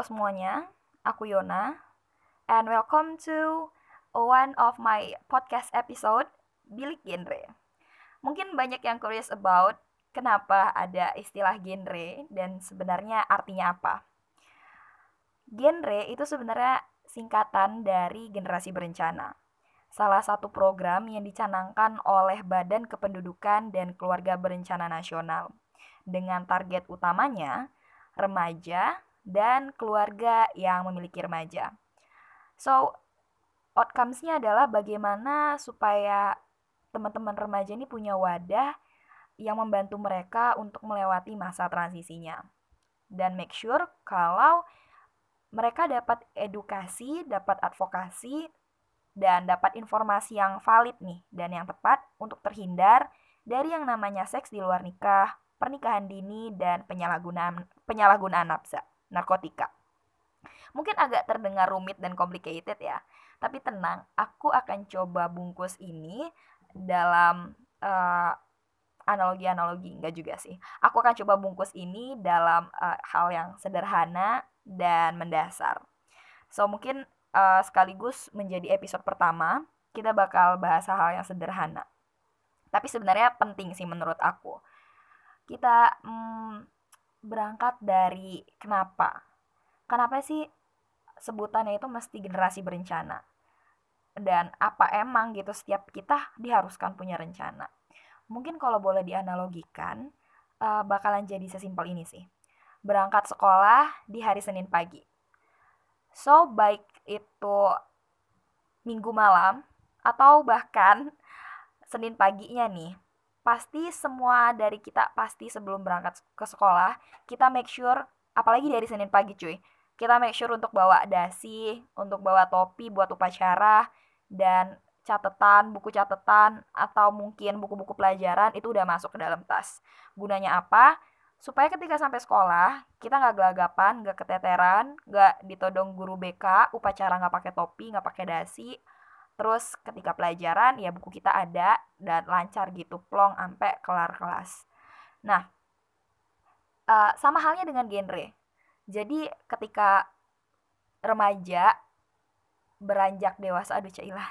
Halo semuanya, aku Yona, and welcome to one of my podcast episode, Bilik Genre. Mungkin banyak yang curious about kenapa ada istilah genre dan sebenarnya artinya apa. Genre itu sebenarnya singkatan dari generasi berencana. Salah satu program yang dicanangkan oleh Badan Kependudukan dan Keluarga Berencana Nasional dengan target utamanya remaja dan keluarga yang memiliki remaja. So, outcomes-nya adalah bagaimana supaya teman-teman remaja ini punya wadah yang membantu mereka untuk melewati masa transisinya. Dan make sure kalau mereka dapat edukasi, dapat advokasi, dan dapat informasi yang valid nih dan yang tepat untuk terhindar dari yang namanya seks di luar nikah, pernikahan dini, dan penyalahgunaan penyalahgunaan nafsa narkotika. Mungkin agak terdengar rumit dan complicated ya, tapi tenang, aku akan coba bungkus ini dalam uh, analogi-analogi, enggak juga sih. Aku akan coba bungkus ini dalam uh, hal yang sederhana dan mendasar. So, mungkin uh, sekaligus menjadi episode pertama, kita bakal bahas hal yang sederhana. Tapi sebenarnya penting sih menurut aku. Kita hmm, berangkat dari kenapa. Kenapa sih sebutannya itu mesti generasi berencana? Dan apa emang gitu setiap kita diharuskan punya rencana? Mungkin kalau boleh dianalogikan, uh, bakalan jadi sesimpel ini sih. Berangkat sekolah di hari Senin pagi. So, baik itu minggu malam atau bahkan Senin paginya nih, pasti semua dari kita pasti sebelum berangkat ke sekolah kita make sure apalagi dari Senin pagi cuy kita make sure untuk bawa dasi untuk bawa topi buat upacara dan catatan buku catatan atau mungkin buku-buku pelajaran itu udah masuk ke dalam tas. Gunanya apa? Supaya ketika sampai sekolah kita nggak gelagapan nggak keteteran nggak ditodong guru BK upacara nggak pakai topi nggak pakai dasi Terus ketika pelajaran ya buku kita ada dan lancar gitu plong sampai kelar kelas. Nah, uh, sama halnya dengan genre. Jadi ketika remaja beranjak dewasa aduh cailah.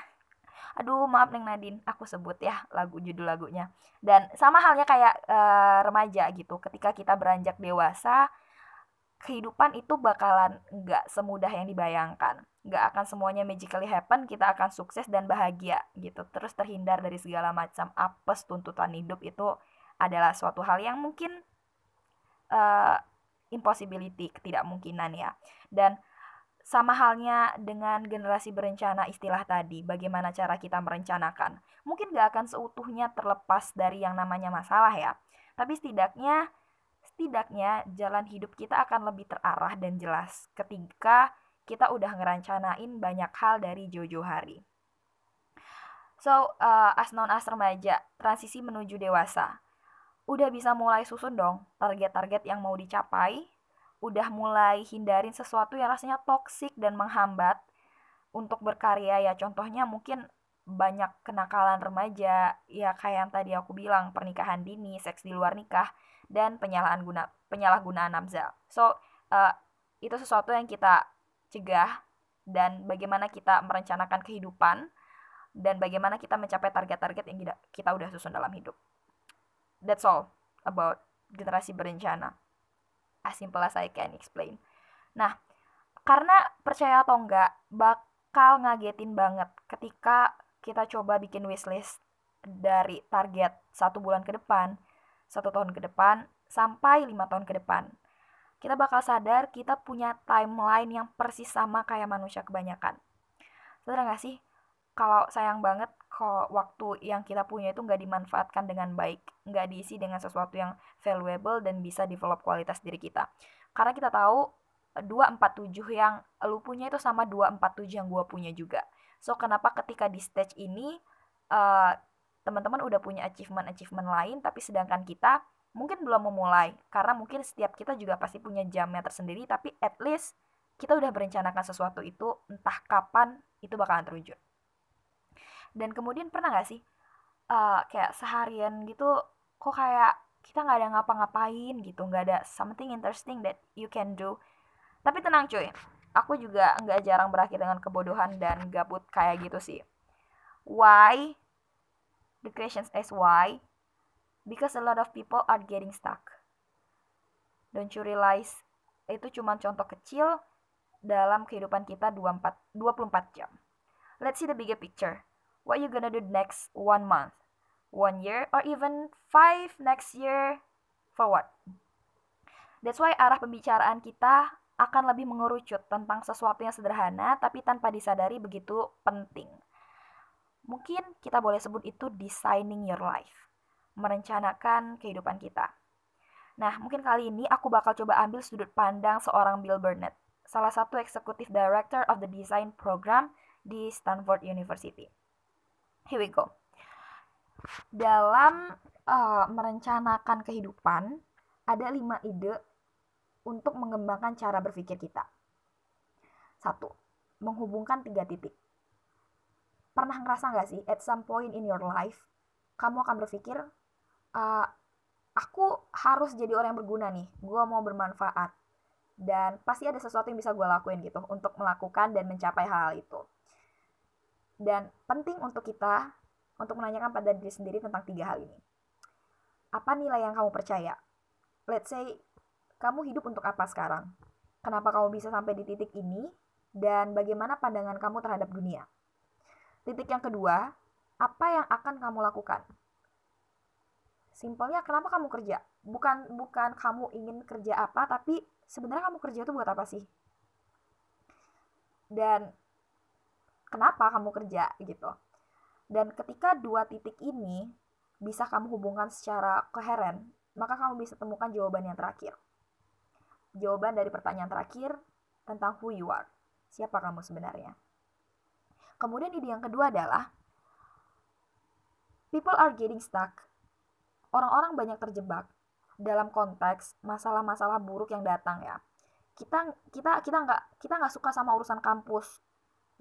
Aduh maaf Neng Nadine, aku sebut ya lagu judul lagunya. Dan sama halnya kayak uh, remaja gitu. Ketika kita beranjak dewasa, kehidupan itu bakalan nggak semudah yang dibayangkan. Nggak akan semuanya magically happen kita akan sukses dan bahagia gitu. Terus terhindar dari segala macam apes tuntutan hidup itu adalah suatu hal yang mungkin uh, impossibility ketidakmungkinan ya. Dan sama halnya dengan generasi berencana istilah tadi bagaimana cara kita merencanakan. Mungkin nggak akan seutuhnya terlepas dari yang namanya masalah ya. Tapi setidaknya setidaknya jalan hidup kita akan lebih terarah dan jelas ketika kita udah ngerancanain banyak hal dari Jojo hari. So, uh, as non as remaja, transisi menuju dewasa. Udah bisa mulai susun dong target-target yang mau dicapai, udah mulai hindarin sesuatu yang rasanya toksik dan menghambat untuk berkarya ya contohnya mungkin banyak kenakalan remaja ya kayak yang tadi aku bilang pernikahan dini seks di luar nikah dan penyalahan guna penyalahgunaan nafsa so uh, itu sesuatu yang kita cegah dan bagaimana kita merencanakan kehidupan dan bagaimana kita mencapai target-target yang kita udah susun dalam hidup. That's all about generasi berencana. As simple as I can explain. Nah, karena percaya atau enggak, bakal ngagetin banget ketika kita coba bikin wishlist dari target satu bulan ke depan, satu tahun ke depan, sampai lima tahun ke depan kita bakal sadar kita punya timeline yang persis sama kayak manusia kebanyakan. Sadar gak sih? Kalau sayang banget kalau waktu yang kita punya itu nggak dimanfaatkan dengan baik, nggak diisi dengan sesuatu yang valuable dan bisa develop kualitas diri kita. Karena kita tahu 247 yang lu punya itu sama 247 yang gua punya juga. So, kenapa ketika di stage ini uh, teman-teman udah punya achievement-achievement lain, tapi sedangkan kita mungkin belum memulai. Karena mungkin setiap kita juga pasti punya jamnya tersendiri tapi at least kita udah merencanakan sesuatu itu entah kapan itu bakalan terwujud. Dan kemudian pernah gak sih uh, kayak seharian gitu kok kayak kita nggak ada ngapa-ngapain gitu nggak ada something interesting that you can do. Tapi tenang cuy, aku juga nggak jarang berakhir dengan kebodohan dan gabut kayak gitu sih. Why? The question is why? Because a lot of people are getting stuck. Don't you realize itu cuma contoh kecil dalam kehidupan kita 24, 24 jam. Let's see the bigger picture. What you gonna do next one month, one year, or even five next year? For what? That's why arah pembicaraan kita akan lebih mengerucut tentang sesuatu yang sederhana tapi tanpa disadari begitu penting. Mungkin kita boleh sebut itu designing your life, merencanakan kehidupan kita. Nah, mungkin kali ini aku bakal coba ambil sudut pandang seorang Bill Burnett, salah satu eksekutif director of the design program di Stanford University. Here we go. Dalam uh, merencanakan kehidupan, ada lima ide untuk mengembangkan cara berpikir kita. Satu, menghubungkan tiga titik. Pernah ngerasa nggak sih, at some point in your life, kamu akan berpikir, uh, aku harus jadi orang yang berguna nih, gue mau bermanfaat. Dan pasti ada sesuatu yang bisa gue lakuin gitu, untuk melakukan dan mencapai hal, -hal itu. Dan penting untuk kita, untuk menanyakan pada diri sendiri tentang tiga hal ini. Apa nilai yang kamu percaya? Let's say, kamu hidup untuk apa sekarang? Kenapa kamu bisa sampai di titik ini? Dan bagaimana pandangan kamu terhadap dunia? Titik yang kedua, apa yang akan kamu lakukan? Simpelnya kenapa kamu kerja? Bukan bukan kamu ingin kerja apa, tapi sebenarnya kamu kerja itu buat apa sih? Dan kenapa kamu kerja gitu? Dan ketika dua titik ini bisa kamu hubungkan secara koheren, maka kamu bisa temukan jawaban yang terakhir jawaban dari pertanyaan terakhir tentang who you are. Siapa kamu sebenarnya? Kemudian ide yang kedua adalah people are getting stuck. Orang-orang banyak terjebak dalam konteks masalah-masalah buruk yang datang ya. Kita kita kita nggak kita nggak suka sama urusan kampus,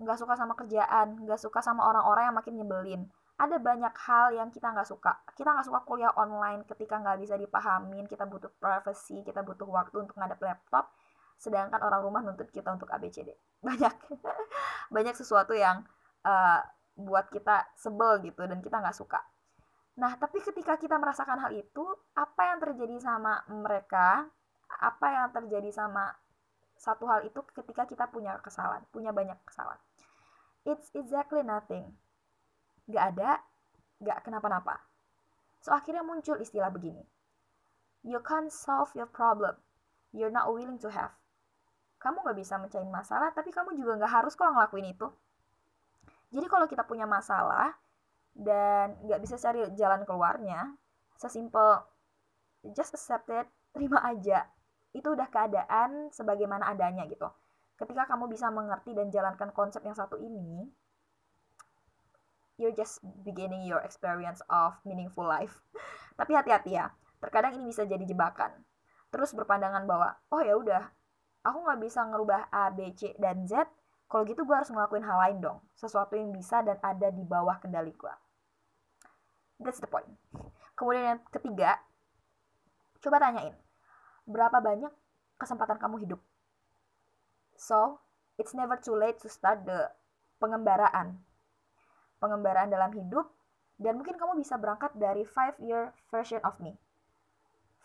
nggak suka sama kerjaan, nggak suka sama orang-orang yang makin nyebelin ada banyak hal yang kita nggak suka. Kita nggak suka kuliah online ketika nggak bisa dipahamin, kita butuh privacy, kita butuh waktu untuk ngadep laptop, sedangkan orang rumah nuntut kita untuk ABCD. Banyak, banyak sesuatu yang uh, buat kita sebel gitu dan kita nggak suka. Nah, tapi ketika kita merasakan hal itu, apa yang terjadi sama mereka, apa yang terjadi sama satu hal itu ketika kita punya kesalahan, punya banyak kesalahan. It's exactly nothing gak ada, gak kenapa-napa. So akhirnya muncul istilah begini. You can't solve your problem. You're not willing to have. Kamu gak bisa mencahin masalah, tapi kamu juga gak harus kok ngelakuin itu. Jadi kalau kita punya masalah dan gak bisa cari jalan keluarnya, sesimpel just accept it, terima aja. Itu udah keadaan sebagaimana adanya gitu. Ketika kamu bisa mengerti dan jalankan konsep yang satu ini, you're just beginning your experience of meaningful life. Tapi hati-hati ya, terkadang ini bisa jadi jebakan. Terus berpandangan bahwa, oh ya udah, aku nggak bisa ngerubah A, B, C, dan Z, kalau gitu gue harus ngelakuin hal lain dong. Sesuatu yang bisa dan ada di bawah kendali gue. That's the point. Kemudian yang ketiga, coba tanyain, berapa banyak kesempatan kamu hidup? So, it's never too late to start the pengembaraan pengembaraan dalam hidup, dan mungkin kamu bisa berangkat dari five year version of me.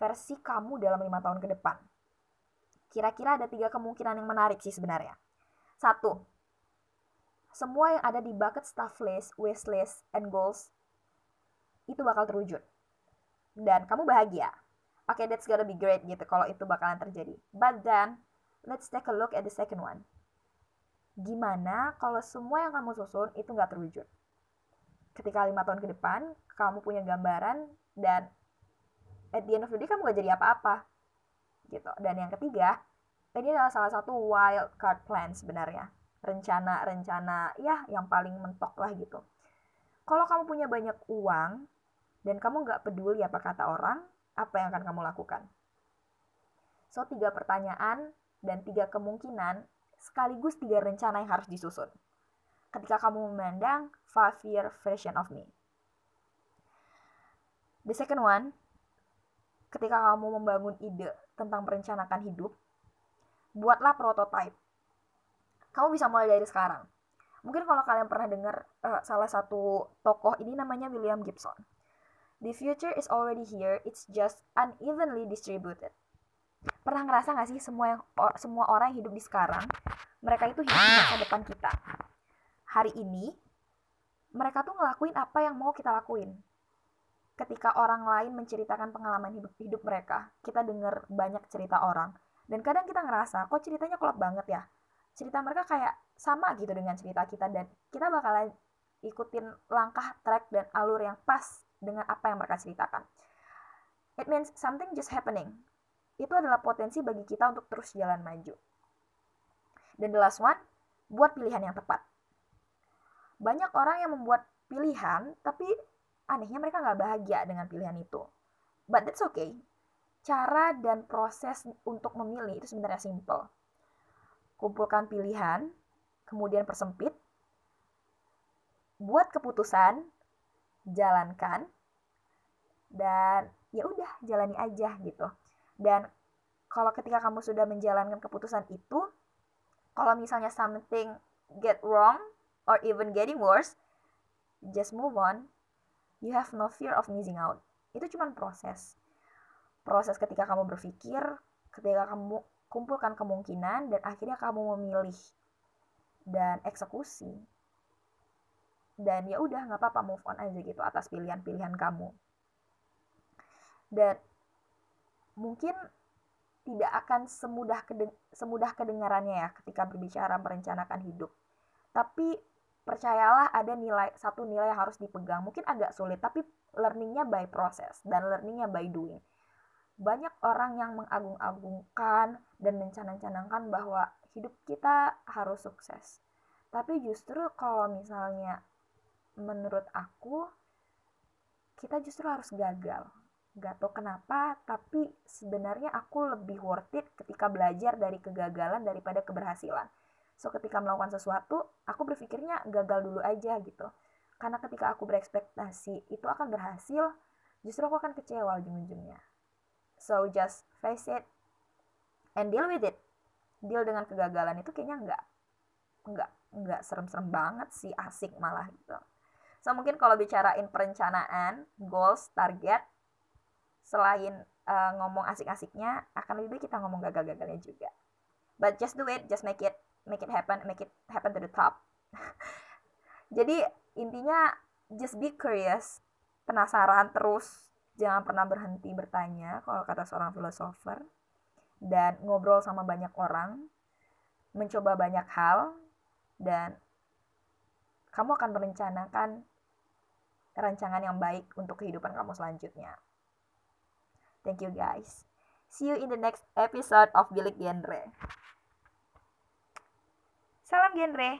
Versi kamu dalam lima tahun ke depan. Kira-kira ada tiga kemungkinan yang menarik sih sebenarnya. Satu, semua yang ada di bucket stuff list, wish list, and goals itu bakal terwujud. Dan kamu bahagia. Oke, okay, that's gonna be great gitu kalau itu bakalan terjadi. But then, let's take a look at the second one. Gimana kalau semua yang kamu susun itu nggak terwujud? Ketika lima tahun ke depan kamu punya gambaran dan at the end of the day kamu gak jadi apa-apa gitu. Dan yang ketiga ini adalah salah satu wild card plan sebenarnya. Rencana-rencana ya yang paling mentok lah gitu. Kalau kamu punya banyak uang dan kamu nggak peduli apa kata orang apa yang akan kamu lakukan? So tiga pertanyaan dan tiga kemungkinan sekaligus tiga rencana yang harus disusun ketika kamu memandang five year version of me. The second one, ketika kamu membangun ide tentang merencanakan hidup, buatlah prototype. Kamu bisa mulai dari sekarang. Mungkin kalau kalian pernah dengar uh, salah satu tokoh ini namanya William Gibson. The future is already here, it's just unevenly distributed. Pernah ngerasa gak sih semua yang semua orang yang hidup di sekarang, mereka itu hidup di masa depan kita. Hari ini, mereka tuh ngelakuin apa yang mau kita lakuin. Ketika orang lain menceritakan pengalaman hidup hidup mereka, kita dengar banyak cerita orang. Dan kadang kita ngerasa, kok ceritanya klop banget ya? Cerita mereka kayak sama gitu dengan cerita kita dan kita bakalan ikutin langkah track dan alur yang pas dengan apa yang mereka ceritakan. It means something just happening. Itu adalah potensi bagi kita untuk terus jalan maju. Dan the last one, buat pilihan yang tepat. Banyak orang yang membuat pilihan, tapi anehnya mereka nggak bahagia dengan pilihan itu. But that's okay. Cara dan proses untuk memilih itu sebenarnya simple. Kumpulkan pilihan, kemudian persempit, buat keputusan, jalankan, dan ya udah jalani aja gitu. Dan kalau ketika kamu sudah menjalankan keputusan itu, kalau misalnya something get wrong or even getting worse, just move on. You have no fear of missing out. Itu cuma proses. Proses ketika kamu berpikir, ketika kamu kumpulkan kemungkinan, dan akhirnya kamu memilih dan eksekusi dan ya udah nggak apa-apa move on aja gitu atas pilihan-pilihan kamu dan mungkin tidak akan semudah kedeng semudah kedengarannya ya ketika berbicara merencanakan hidup tapi percayalah ada nilai satu nilai yang harus dipegang mungkin agak sulit tapi learningnya by process dan learningnya by doing banyak orang yang mengagung-agungkan dan mencanang-canangkan bahwa hidup kita harus sukses. Tapi justru kalau misalnya menurut aku kita justru harus gagal. Gak tau kenapa, tapi sebenarnya aku lebih worth it ketika belajar dari kegagalan daripada keberhasilan. So ketika melakukan sesuatu, aku berpikirnya gagal dulu aja gitu. Karena ketika aku berekspektasi itu akan berhasil, justru aku akan kecewa ujung-ujungnya. So just face it and deal with it deal dengan kegagalan itu kayaknya nggak nggak nggak serem-serem banget sih asik malah gitu so mungkin kalau bicarain perencanaan goals target selain uh, ngomong asik-asiknya akan lebih baik kita ngomong gagal-gagalnya juga but just do it just make it make it happen make it happen to the top jadi intinya just be curious penasaran terus jangan pernah berhenti bertanya kalau kata seorang filosofer dan ngobrol sama banyak orang, mencoba banyak hal, dan kamu akan merencanakan rancangan yang baik untuk kehidupan kamu selanjutnya. Thank you guys. See you in the next episode of Bilik Genre. Salam genre.